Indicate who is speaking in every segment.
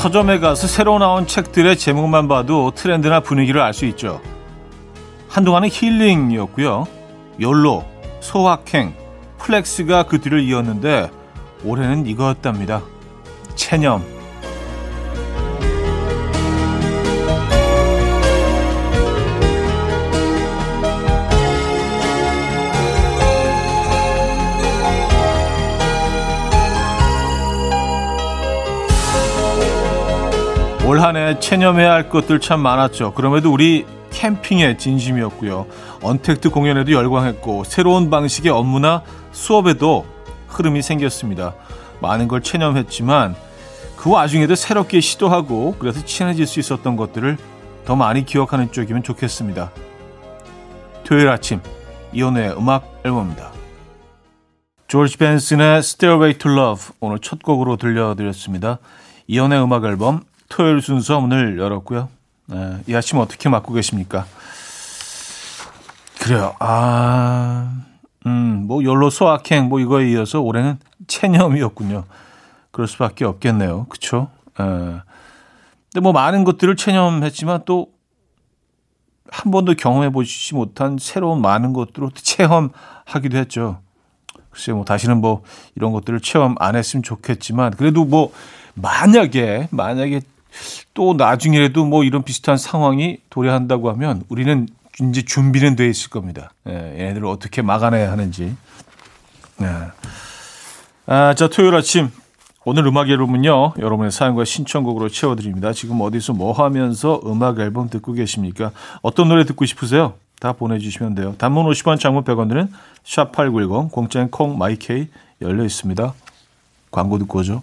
Speaker 1: 서점에 가서 새로 나온 책들의 제목만 봐도 트렌드나 분위기를 알 수 있죠. 한동안은 힐링이었고요. YOLO, 소확행, flex가 그 뒤를 이었는데 올해는 이거였답니다. 체념. 올 한해 체념해야 할 것들 참 많았죠. 그럼에도 우리 캠핑에 진심이었고요. 언택트 공연에도 열광했고 새로운 방식의 업무나 수업에도 흐름이 생겼습니다. 많은 걸 체념했지만 그 와중에도 새롭게 시도하고 그래서 친해질 수 있었던 것들을 더 많이 기억하는 쪽이면 좋겠습니다. 토요일 아침 이연우의 음악 앨범입니다. 조지 벤슨의 Stairway to Love 오늘 첫 곡으로 들려드렸습니다. 이연우의 음악 앨범 토요일 순서 문을 열었고요. 네, 이 아침 어떻게 맞고 계십니까? 그래요. 아, 음, 뭐 연로 소확행 뭐 이거에 이어서 올해는 체념이었군요. 그럴 수밖에 없겠네요. 그렇죠? 에. 근데 뭐 많은 것들을 체념했지만 또 한 번도 경험해 보지 못한 새로운 많은 것들을 체험하기도 했죠. 글쎄 뭐 다시는 뭐 이런 것들을 체험 안 했으면 좋겠지만 그래도 뭐 만약에 만약에 또 나중에라도 뭐 이런 비슷한 상황이 도래한다고 하면 우리는 이제 준비는 돼 있을 겁니다. 예, 얘네들을 어떻게 막아내야 하는지. 예. 아, 자, 토요일 아침 오늘 음악 앨범은요, 여러분의 사연과 신청곡으로 채워드립니다. 지금 어디서 뭐 하면서 음악 앨범 듣고 계십니까? 어떤 노래 듣고 싶으세요? 다 보내주시면 돼요. 단문 50원, 장문 100원들은 샵8910, 공짜인 콩, 마이케이 열려 있습니다. 광고 듣고 오죠.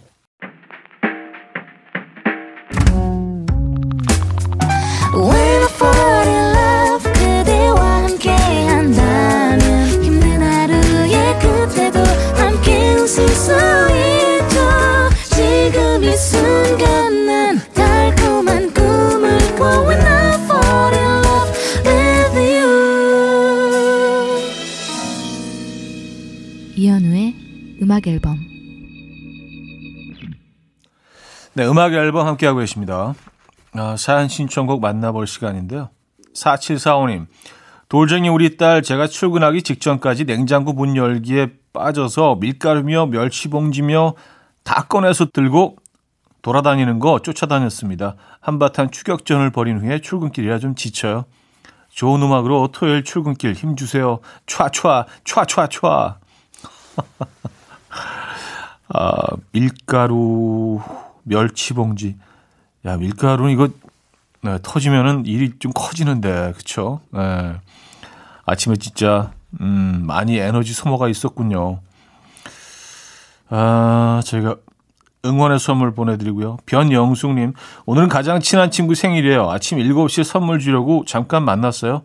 Speaker 2: 음악 앨범
Speaker 1: 함께하고 계십니다. 아, 사연 신청곡 만나볼 시간인데요. 4745님, 돌쟁이 우리 딸 제가 출근하기 직전까지 냉장고 문 열기에 빠져서 밀가루며 멸치봉지며 다 꺼내서 들고 돌아다니는 거 쫓아다녔습니다. 한바탕 추격전을 벌인 후에 출근길이라 좀 지쳐요. 좋은 음악으로 토요일 출근길 힘주세요. 촤촤, 촤촤촤. 아, 밀가루, 멸치 봉지. 야, 밀가루는 이거 네, 터지면은 일이 좀 커지는데, 그쵸? 네. 아침에 진짜, 음, 많이 에너지 소모가 있었군요. 아, 저희가 응원의 선물 보내드리고요. 변영숙님, 오늘은 가장 친한 친구 생일이에요. 아침 7시에 선물 주려고 잠깐 만났어요.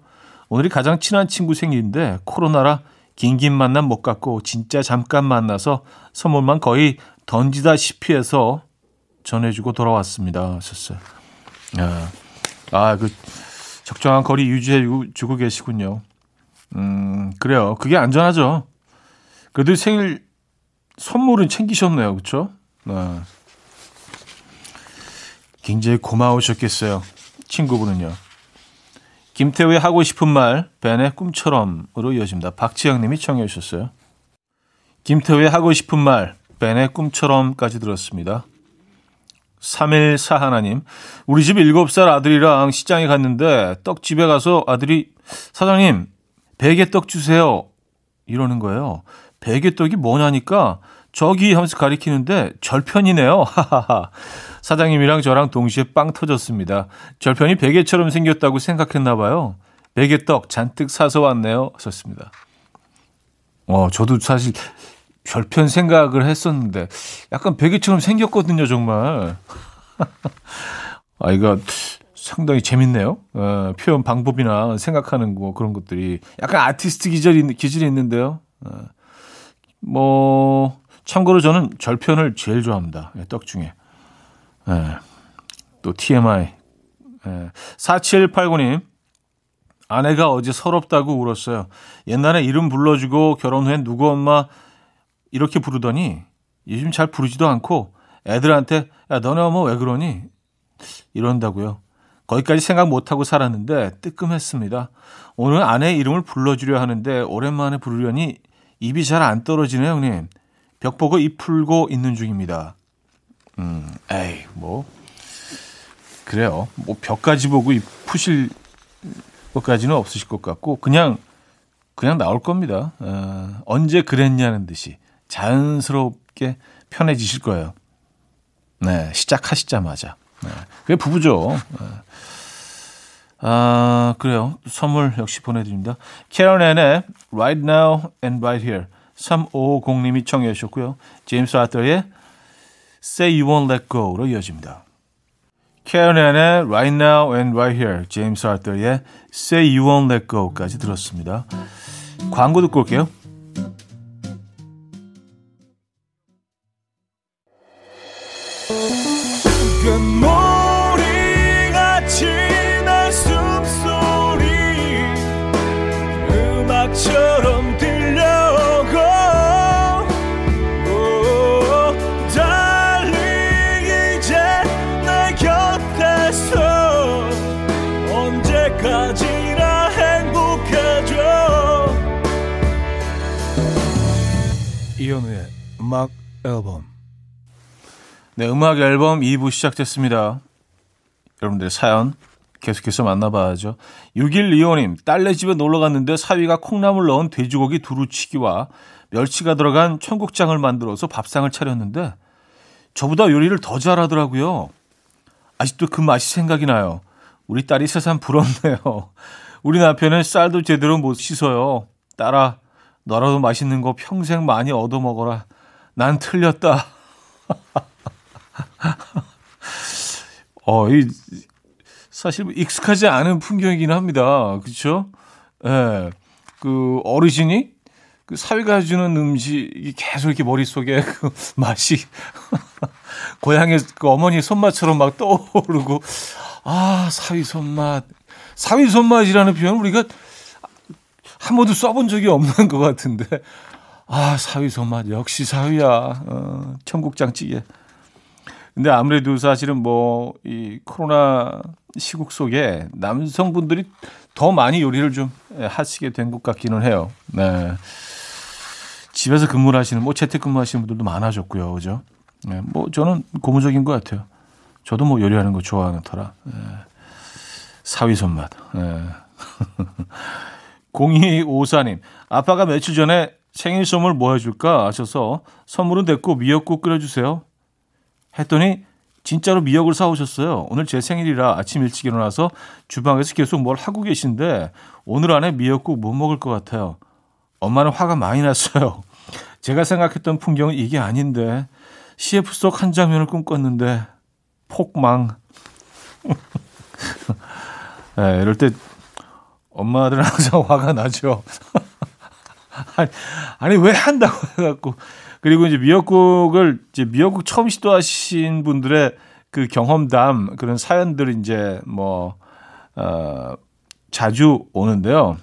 Speaker 1: 오늘이 가장 친한 친구 생일인데, 코로나라 긴긴 만남 못 갖고 진짜 잠깐 만나서 선물만 거의 던지다시피 해서 전해주고 돌아왔습니다. 하셨어요. 아, 그 적정한 거리 유지해주고 계시군요. 음, 그래요. 그게 안전하죠. 그래도 생일 선물은 챙기셨네요. 그렇죠? 네. 굉장히 고마우셨겠어요. 친구분은요. 김태우의 하고 싶은 말, 벤의 꿈처럼으로 이어집니다. 박지영 님이 청해 주셨어요. 김태우의 하고 싶은 말, 벤의 꿈처럼까지 들었습니다. 314 하나님, 우리 집 7살 아들이랑 시장에 갔는데 떡집에 가서 아들이 사장님, 베개떡 주세요. 이러는 거예요. 베개떡이 뭐냐니까 저기 하면서 가리키는데 절편이네요. 하하하. 사장님이랑 저랑 동시에 빵 터졌습니다. 절편이 베개처럼 생겼다고 생각했나 봐요. 베개떡 잔뜩 사서 왔네요. 썼습니다. 어, 저도 사실 절편 생각을 했었는데 약간 베개처럼 생겼거든요, 정말. 아, 이거 상당히 재밌네요. 어, 표현 방법이나 생각하는 거 그런 것들이 약간 아티스트 기질이, 기질이 있는데요. 어, 뭐 참고로 저는 절편을 제일 좋아합니다. 예, 떡 중에. 예, 또 TMI. 예, 4789님. 아내가 어제 서럽다고 울었어요. 옛날에 이름 불러주고 결혼 후엔 누구 엄마 이렇게 부르더니 요즘 잘 부르지도 않고 애들한테 야 너네 어머 왜 그러니? 이런다고요. 거기까지 생각 못하고 살았는데 뜨끔했습니다. 오늘 아내 이름을 불러주려 하는데 오랜만에 부르려니 입이 잘 안 떨어지네요, 형님. 벽 보고 입 풀고 있는 중입니다. 음, 에이, 뭐. 그래요. 뭐 벽까지 보고 입 푸실 것까지는 없으실 것 같고, 그냥, 그냥 나올 겁니다. 어, 언제 그랬냐는 듯이 자연스럽게 편해지실 거예요. 네, 시작하시자마자. 네, 그게 부부죠. 네. 아, 그래요. 선물 역시 보내드립니다. 캐런 앤의 Right Now and Right Here 3550님이 청해 주셨고요. 제임스 아터의 Say You Won't Let Go로 이어집니다. 캐런 앤의 Right Now and Right Here 제임스 아터의 Say You Won't Let Go까지 들었습니다. 광고 듣고 올게요. 음악 앨범 네, 음악 앨범 2부 시작됐습니다. 여러분들 사연 계속해서 만나봐야죠. 6125님, 딸네 집에 놀러 갔는데 사위가 콩나물 넣은 돼지고기 두루치기와 멸치가 들어간 청국장을 만들어서 밥상을 차렸는데 저보다 요리를 더 잘하더라고요. 아직도 그 맛이 생각이 나요. 우리 딸이 세상 부럽네요. 우리 남편은 쌀도 제대로 못 씻어요. 딸아, 너라도 맛있는 거 평생 많이 얻어먹어라. 난 틀렸다. 어, 이, 사실 익숙하지 않은 풍경이긴 합니다. 그렇죠? 예. 그 어르신이 그 사위가 해주는 음식이 계속 이렇게 머릿속에 그 맛이 고향의 그 어머니 손맛처럼 막 떠오르고 아, 사위 손맛. 사위 손맛이라는 표현 우리가 한 번도 써본 적이 없는 것 같은데. 아, 사위 손맛. 역시 사위야. 어, 청국장찌개. 근데 아무래도 사실은 뭐, 이 코로나 시국 속에 남성분들이 더 많이 요리를 좀 하시게 된 것 같기는 해요. 네. 집에서 근무를 하시는, 뭐 재택근무 하시는 분들도 많아졌고요. 그죠? 네. 뭐 저는 고무적인 것 같아요. 저도 뭐 요리하는 거 좋아하는 터라. 네. 사위 손맛. 네. 0254님, 아빠가 며칠 전에 생일 선물 뭐 해줄까 하셔서 선물은 됐고 미역국 끓여주세요. 했더니 진짜로 미역을 사오셨어요. 오늘 제 생일이라 아침 일찍 일어나서 주방에서 계속 뭘 하고 계신데 오늘 안에 미역국 못 먹을 것 같아요. 엄마는 화가 많이 났어요. 제가 생각했던 풍경은 이게 아닌데 CF 속 한 장면을 꿈꿨는데 폭망. 네, 이럴 때 엄마들은 항상 화가 나죠. 아니, 왜 한다고 해갖고. 그리고 이제 미역국을, 이제 미역국 처음 시도하신 분들의 그 경험담, 그런 사연들을 이제 뭐, 어, 자주 오는데요.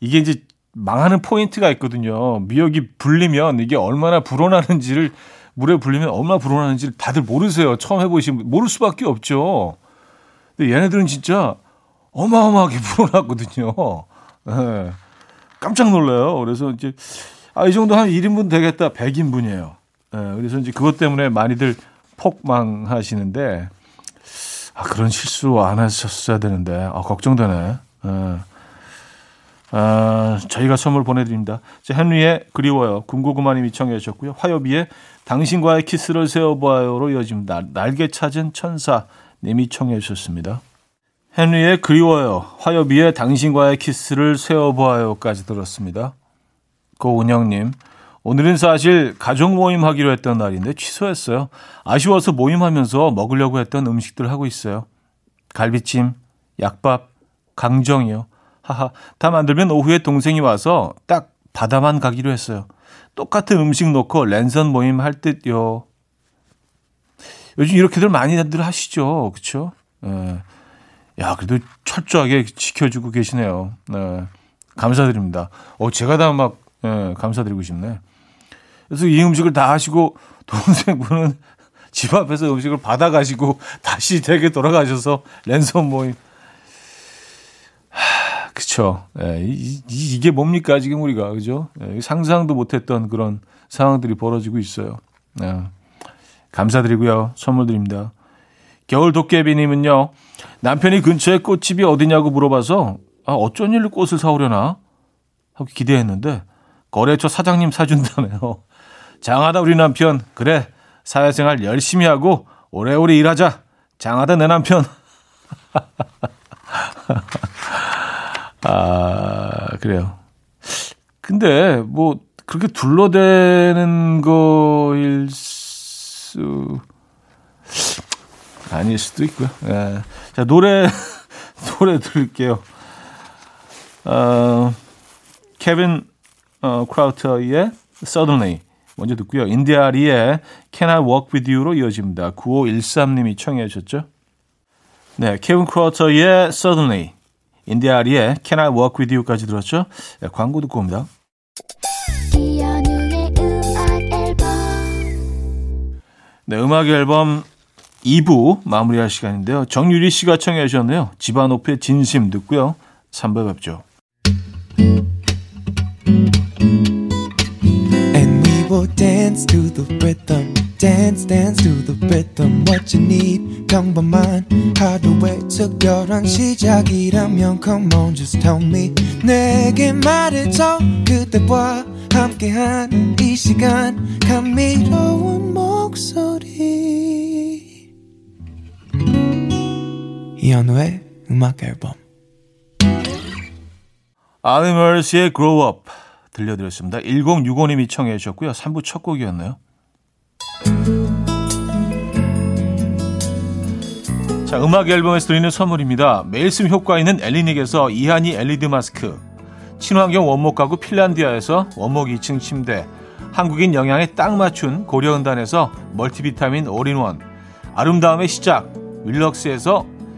Speaker 1: 이게 이제 망하는 포인트가 있거든요. 미역이 불리면 이게 얼마나 불어나는지를, 물에 불리면 얼마나 불어나는지를 다들 모르세요. 처음 해보시면. 모를 수밖에 없죠. 근데 얘네들은 진짜 어마어마하게 불어났거든요. 네. 깜짝 놀라요. 그래서 이제 아, 이 정도 한 1인분 되겠다. 100인분이에요. 네. 그래서 이제 그것 때문에 많이들 폭망하시는데 아, 그런 실수 안 하셨어야 되는데 아, 걱정되네. 네. 아, 저희가 선물 보내드립니다. 자, 헨리의 그리워요. 군고구마님이 청해 주셨고요. 화요비의 당신과의 키스를 세워봐요로 이어집니다. 날개 찾은 천사 님이 청해 주셨습니다. 헨리의 그리워요. 화요비의 당신과의 키스를 세워보아요까지 들었습니다. 고은영님, 오늘은 사실 가족 모임 하기로 했던 날인데 취소했어요. 아쉬워서 모임하면서 먹으려고 했던 음식들 하고 있어요. 갈비찜, 약밥, 강정이요. 하하, 다 만들면 오후에 동생이 와서 딱 바다만 가기로 했어요. 똑같은 음식 놓고 랜선 모임 할 듯요. 요즘 이렇게들 많이들 하시죠. 그쵸? 예. 야, 그래도 철저하게 지켜주고 계시네요. 네. 감사드립니다. 어, 제가 다 막, 예, 감사드리고 싶네. 그래서 이 음식을 다 하시고, 동생분은 집 앞에서 음식을 받아가시고 다시 댁에 돌아가셔서 랜선 모임. 하, 그쵸. 예, 이, 이, 게 뭡니까, 지금 우리가. 그죠? 예, 상상도 못했던 그런 상황들이 벌어지고 있어요. 예, 감사드리고요. 선물 드립니다. 겨울 도깨비님은요, 남편이 근처에 꽃집이 어디냐고 물어봐서, 아, 어쩐 일로 꽃을 사오려나? 하고 기대했는데, 거래처 사장님 사준다네요. 장하다 우리 남편. 그래. 사회생활 열심히 하고 오래오래 일하자. 장하다 내 남편. 아, 그래요. 근데 뭐 그렇게 둘러대는 거일 수 아닐 수도 있고요. 예. 자, 노래 노래 들을게요. 어, 케빈 어, 크라우터의 Suddenly 먼저 듣고요. 인디아리의 Can I Walk With You로 이어집니다. 9513님이 청해 주셨죠? 네, 케빈 크라우터의 Suddenly, 인디아리의 Can I Walk With You까지 들었죠? 네, 광고 듣고 옵니다. 네, 음악 앨범 2부 마무리할 시간인데요. 정유리 씨가 청해 주셨네요. 집안오페 진심 듣고요. 3부 뵙죠. dance to the rhythm. Dance, dance to the rhythm. What you need, 평범한 하루의 특별한 시작이라면 Come on, just tell me. 내게 말해줘 그대와 함께한 이 시간 감미로운 이현우의 음악 앨범. 아니멀스의 Grow Up. 들려드렸습니다. 1065님이 청해 주셨고요. 3부 첫 곡이었네요. 자, 음악 앨범에서 드리는 선물입니다. 매일 쓰 효과 있는 엘리닉에서 이하늬 LED 마스크, 친환경 원목 가구 핀란디아에서 원목 2층 침대, 한국인 영양에 딱 맞춘 고려은단에서 멀티비타민 올인원, 아름다움의 시작, 윌럭스에서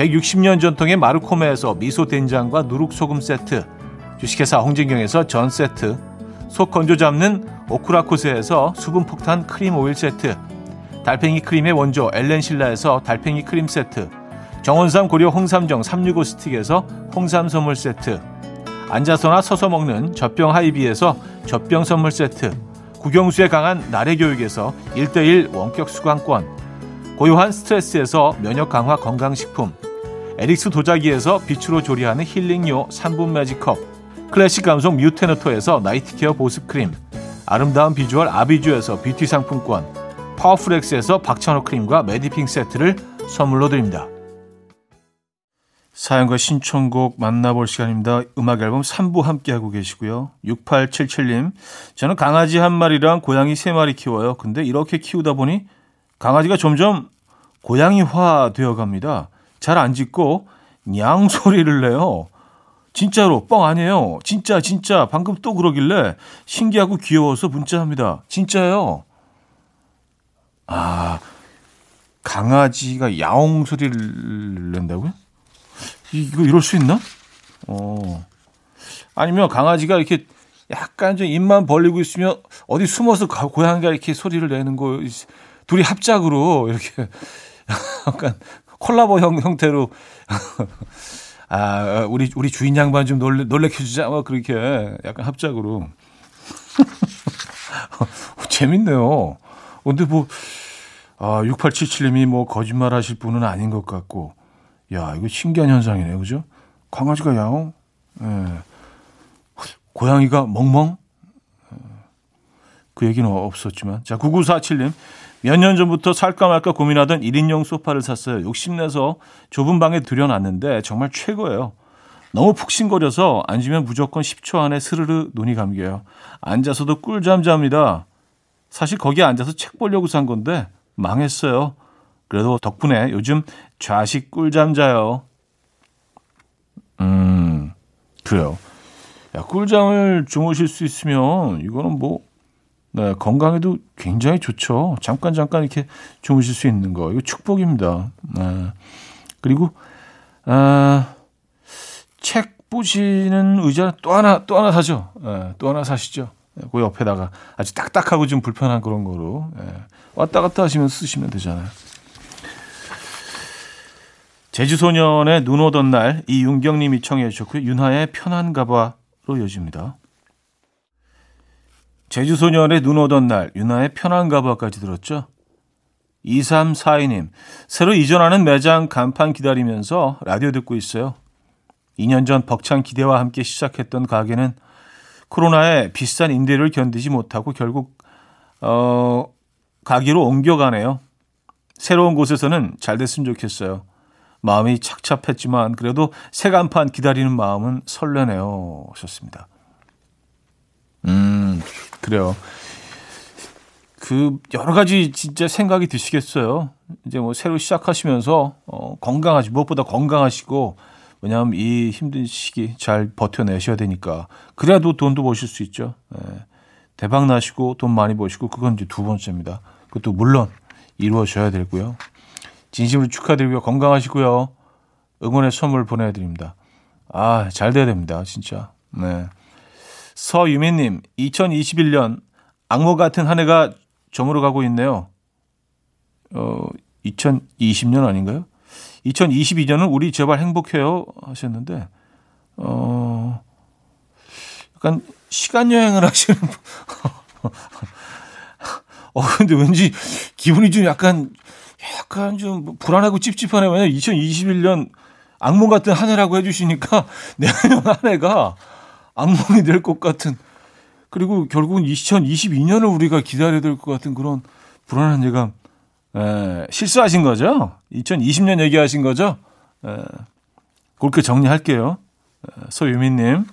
Speaker 1: 160년 전통의 마르코메에서 미소 된장과 누룩 소금 세트 주식회사 홍진경에서 전 세트 속 건조 잡는 오크라코스에서 수분 폭탄 크림 오일 세트, 달팽이 크림의 원조 엘렌실라에서 달팽이 크림 세트, 정원삼 고려 홍삼정 365 스틱에서 홍삼 선물 세트, 앉아서나 서서 먹는 젖병 하이비에서 젖병 선물 세트, 국영수에 강한 나래 교육에서 1대1 원격 수강권, 고요한 스트레스에서 면역 강화 건강식품, 에릭스 도자기에서 빛으로 조리하는 힐링요 3분 매직컵, 클래식 감성 뮤테너토에서 night care 보습크림 아름다운 비주얼 아비주에서 뷰티 상품권 파워풀엑스에서 박찬호 크림과 메디핑 세트를 선물로 드립니다. 사연과 신청곡 만나볼 시간입니다. 음악 앨범 3부 함께하고 계시고요. 6877님, 저는 강아지 한 마리랑 고양이 세 마리 키워요. 근데 이렇게 키우다 보니 강아지가 점점 고양이화 되어 갑니다. 잘 안 짖고 냥 소리를 내요. 진짜로 뻥 아니에요. 진짜 진짜 방금 또 그러길래 신기하고 귀여워서 문자합니다. 진짜요. 아 강아지가 야옹 소리를 낸다고요? 이거 이럴 수 있나? 어 아니면 강아지가 이렇게 약간 좀 입만 벌리고 있으면 어디 숨어서 고양이가 이렇게 소리를 내는 거 둘이 합작으로 이렇게 약간 콜라보 형 형태로 아, 우리, 우리 주인 양반 좀 놀래, 놀래켜주자. 뭐, 그렇게 약간 합작으로. 재밌네요. 근데 뭐, 아, 6877님이 뭐 거짓말 하실 분은 아닌 것 같고. 야, 이거 신기한 현상이네요. 그죠? 강아지가 야옹? 예. 고양이가 멍멍? 예. 그 얘기는 없었지만. 자, 9947님. 몇 년 전부터 살까 말까 고민하던 1인용 소파를 샀어요. 욕심내서 좁은 방에 들여놨는데 정말 최고예요. 너무 푹신거려서 앉으면 무조건 10초 안에 스르르 눈이 감겨요. 앉아서도 꿀잠 잡니다. 사실 거기에 앉아서 책 보려고 산 건데 망했어요. 그래도 덕분에 요즘 좌식 꿀잠 자요. 음, 그래요. 야, 꿀잠을 주무실 수 있으면 이거는 뭐 네, 건강에도 굉장히 좋죠. 잠깐 잠깐 이렇게 주무실 수 있는 거 이거 축복입니다. 네. 그리고 아, 책 보시는 의자 또 하나 또 하나 사죠. 네, 또 하나 사시죠. 네, 그 옆에다가 아주 딱딱하고 좀 불편한 그런 거로 네, 왔다 갔다 하시면 쓰시면 되잖아요. 제주소년의 눈 오던 날 이윤경님이 청해 주셨고요. 윤하의 편한 가봐로 이어집니다. 제주소년의 눈 오던 날 윤하의 편한 가봐까지 들었죠. 2342님 새로 이전하는 매장 간판 기다리면서 라디오 듣고 있어요. 2년 전 벅찬 기대와 함께 시작했던 가게는 코로나에 비싼 임대를 견디지 못하고 결국 어, 가기로 옮겨가네요. 새로운 곳에서는 잘 됐으면 좋겠어요. 마음이 착잡했지만 그래도 새 간판 기다리는 마음은 설레네요. 하셨습니다. 음, 그래요. 그 여러 가지 진짜 생각이 드시겠어요. 이제 뭐 새로 시작하시면서 어, 건강하시 무엇보다 건강하시고 왜냐하면 이 힘든 시기 잘 버텨내셔야 되니까 그래도 돈도 버실 수 있죠. 예. 대박 나시고 돈 많이 버시고 그건 이제 두 번째입니다. 그것도 물론 이루어져야 되고요. 진심으로 축하드리고요. 건강하시고요. 응원의 선물 보내드립니다. 아, 잘 돼야 됩니다. 진짜. 네. 서유민님, 2021년 악몽 같은 한 해가 저물어 가고 있네요. 어, 2020년 아닌가요? 2022년은 우리 제발 행복해요 하셨는데, 어, 약간 시간 여행을 하시는, 어, 근데 왠지 기분이 좀 약간 약간 좀 불안하고 찝찝하네요. 왜냐면 2021년 악몽 같은 한 해라고 해주시니까 내년 한 해가 악몽이 될 것 같은 그리고 결국은 2022년을 우리가 기다려야 될 것 같은 그런 불안한 예감. 에, 실수하신 거죠? 2020년 얘기하신 거죠? 에, 그렇게 정리할게요. 에, 소유미님.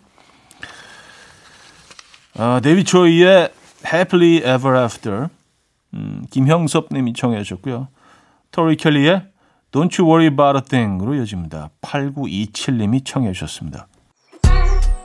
Speaker 1: 아, 데뷔 초이의 Happily Ever After. 음, 김형섭 님이 청해 주셨고요. 토리 켈리의 Don't You Worry About a Thing으로 이어집니다. 8927님이 청해 주셨습니다.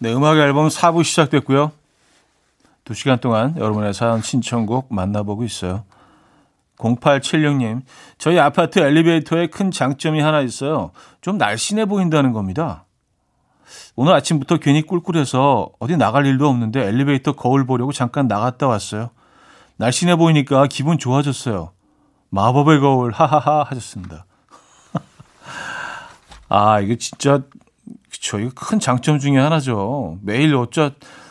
Speaker 1: 네, 음악 앨범 4부 시작됐고요. 2시간 동안 여러분의 사연 신청곡 만나보고 있어요. 0876님, 저희 아파트 엘리베이터에 큰 장점이 하나 있어요. 좀 날씬해 보인다는 겁니다. 오늘 아침부터 괜히 꿀꿀해서 어디 나갈 일도 없는데 엘리베이터 거울 보려고 잠깐 나갔다 왔어요. 날씬해 보이니까 기분 좋아졌어요. 마법의 거울, 하하하 하셨습니다. 아, 이게 진짜, 그쵸. 이거 큰 장점 중에 하나죠. 매일 어차,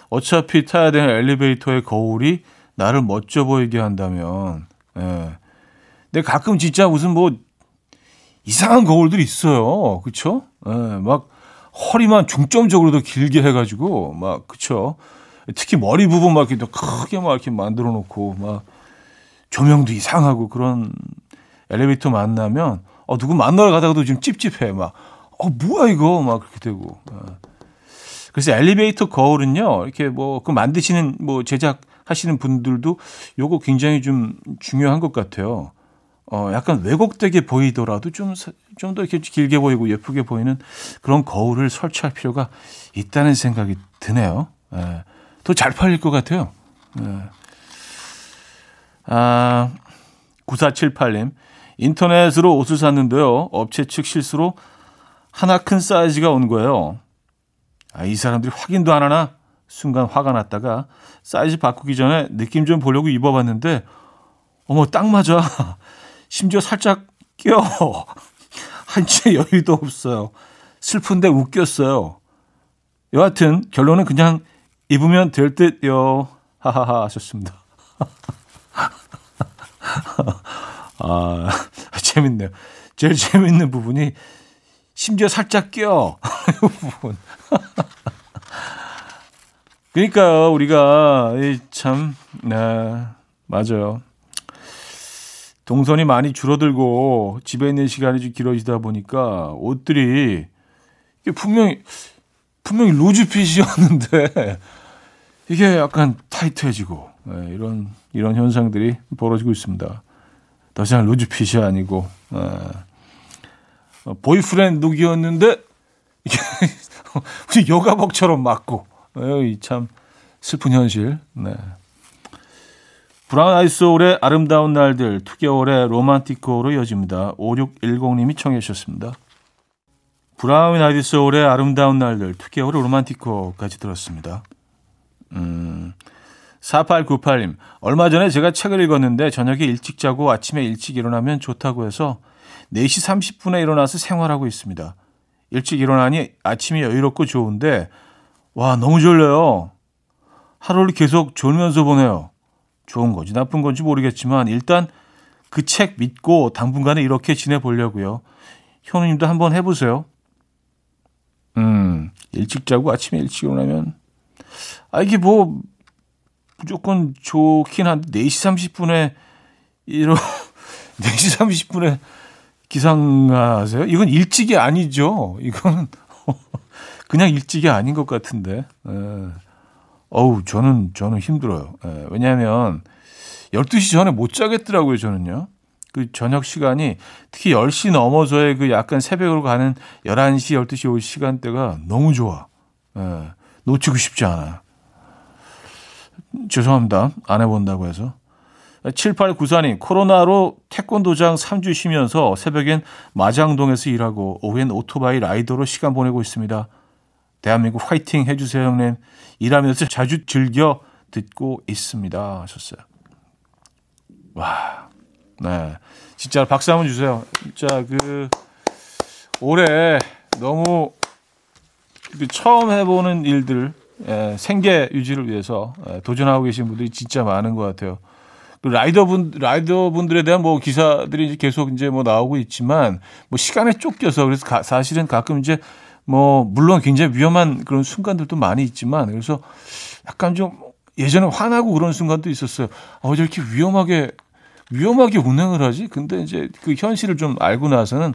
Speaker 1: 어차피 타야 되는 엘리베이터의 거울이 나를 멋져 보이게 한다면, 예. 근데 가끔 진짜 무슨 뭐, 이상한 거울들이 있어요. 그쵸? 예, 막, 허리만 중점적으로도 길게 해가지고, 막, 그쵸? 특히 머리 부분 막 이렇게 크게 막 이렇게 만들어 놓고, 막, 조명도 이상하고 그런 엘리베이터 만나면, 어, 누구 만나러 가다가도 좀 찝찝해. 막, 어, 뭐야, 이거? 막 그렇게 되고. 어. 그래서 엘리베이터 거울은요, 이렇게 뭐, 그 만드시는, 뭐, 제작 하시는 분들도 요거 굉장히 좀 중요한 것 같아요. 어, 약간 왜곡되게 보이더라도 좀, 좀 더 이렇게 길게 보이고 예쁘게 보이는 그런 거울을 설치할 필요가 있다는 생각이 드네요. 예. 더 잘 팔릴 것 같아요. 예. 아, 9478님. 인터넷으로 옷을 샀는데요. 업체 측 실수로 하나 큰 사이즈가 온 거예요. 아, 이 사람들이 확인도 안 하나? 순간 화가 났다가 사이즈 바꾸기 전에 느낌 좀 보려고 입어봤는데, 어머, 딱 맞아. 심지어 살짝 껴. 한치의 여유도 없어요. 슬픈데 웃겼어요. 여하튼 결론은 그냥 입으면 될 듯요. 하하하 하셨습니다. 아, 재밌네요. 제일 재밌는 부분이 심지어 살짝 껴. 부분. 그러니까 우리가 참, 네, 맞아요. 동선이 많이 줄어들고 집에 있는 시간이 좀 길어지다 보니까 옷들이 이게 분명히 분명히 loose fit이었는데 이게 약간 타이트해지고 네, 이런 이런 현상들이 벌어지고 있습니다. 더 이상 loose fit이 아니고 네. 어, boyfriend look이었는데 이게 요가복처럼 맞고 네, 참 슬픈 현실. 네. 브라운 아이드 소울의 아름다운 날들, 투개월의 Romantico로 이어집니다. 5610님이 청해 주셨습니다. 브라운 아이소울의 아름다운 날들, 2개월의 로만티코까지 들었습니다. 음, 4898님, 얼마 전에 제가 책을 읽었는데 저녁에 일찍 자고 아침에 일찍 일어나면 좋다고 해서 4시 30분에 일어나서 생활하고 있습니다. 일찍 일어나니 아침이 여유롭고 좋은데, 와, 너무 졸려요. 하루를 계속 졸면서 보내요. 좋은 건지 나쁜 건지 모르겠지만 일단 그 책 믿고 당분간은 이렇게 지내보려고요. 현우님도 한번 해보세요. 음, 일찍 자고 아침에 일찍 일어나면 아 이게 뭐 무조건 좋긴 한데 4시 30분에 이러 4시 30분에 기상하세요? 이건 일찍이 아니죠. 이건 그냥 일찍이 아닌 것 같은데. 에. 어우, 저는, 저는 힘들어요. 예, 왜냐하면 12시 전에 못 자겠더라고요, 저는요. 그 저녁 시간이 특히 10시 넘어서의 그 약간 새벽으로 가는 11시, 12시 올 시간대가 너무 좋아. 예, 놓치고 싶지 않아요. 죄송합니다. 안 해본다고 해서. 7894님, 코로나로 태권도장 3주 쉬면서 새벽엔 마장동에서 일하고 오후엔 오토바이 라이더로 시간 보내고 있습니다. 대한민국 화이팅 해주세요, 형님. 일하면서 자주 즐겨 듣고 있습니다. 하셨어요. 와, 네. 진짜 박수 한번 주세요. 진짜 그, 올해 너무 그 처음 해보는 일들, 예, 생계 유지를 위해서 예, 도전하고 계신 분들이 진짜 많은 것 같아요. 그 라이더분, 라이더분들에 대한 뭐 기사들이 계속 이제 뭐 나오고 있지만, 뭐 시간에 쫓겨서, 그래서 가, 사실은 가끔 이제 뭐 물론 굉장히 위험한 그런 순간들도 많이 있지만 그래서 약간 좀 예전에 화나고 그런 순간도 있었어요. 어 저렇게 위험하게 위험하게 운행을 하지? 근데 이제 그 현실을 좀 알고 나서는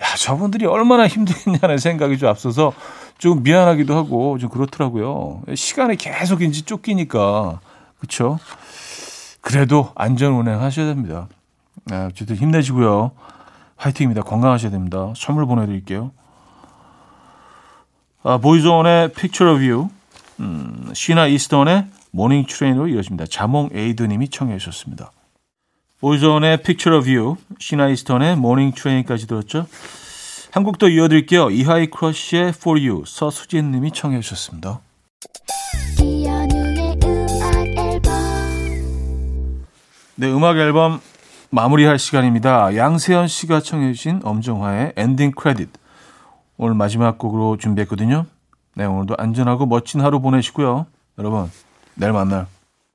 Speaker 1: 야 저분들이 얼마나 힘들겠냐는 생각이 좀 앞서서 좀 미안하기도 하고 좀 그렇더라고요. 시간에 계속 이제 쫓기니까 그렇죠. 그래도 안전 운행하셔야 됩니다. 아, 어쨌든 힘내시고요. 화이팅입니다. 건강하셔야 됩니다. 선물 보내드릴게요. 아, 보이존의 Picture of You, 음, 시나 이스턴의 Morning Train으로 이어집니다. 자몽 에이드님이 청해 주셨습니다. 보이존의 Picture of You, 시나 이스턴의 Morning Train까지 들었죠. 한곡더 이어드릴게요. 이하이 크러쉬의 For You, 서수진님이 청해 주셨습니다. 네, 음악 앨범 마무리할 시간입니다. 양세현 씨가 청해 주신 엄정화의 엔딩 크레딧. 오늘 마지막 곡으로 준비했거든요. 네, 오늘도 안전하고 멋진 하루 보내시고요. 여러분, 내일 만나요.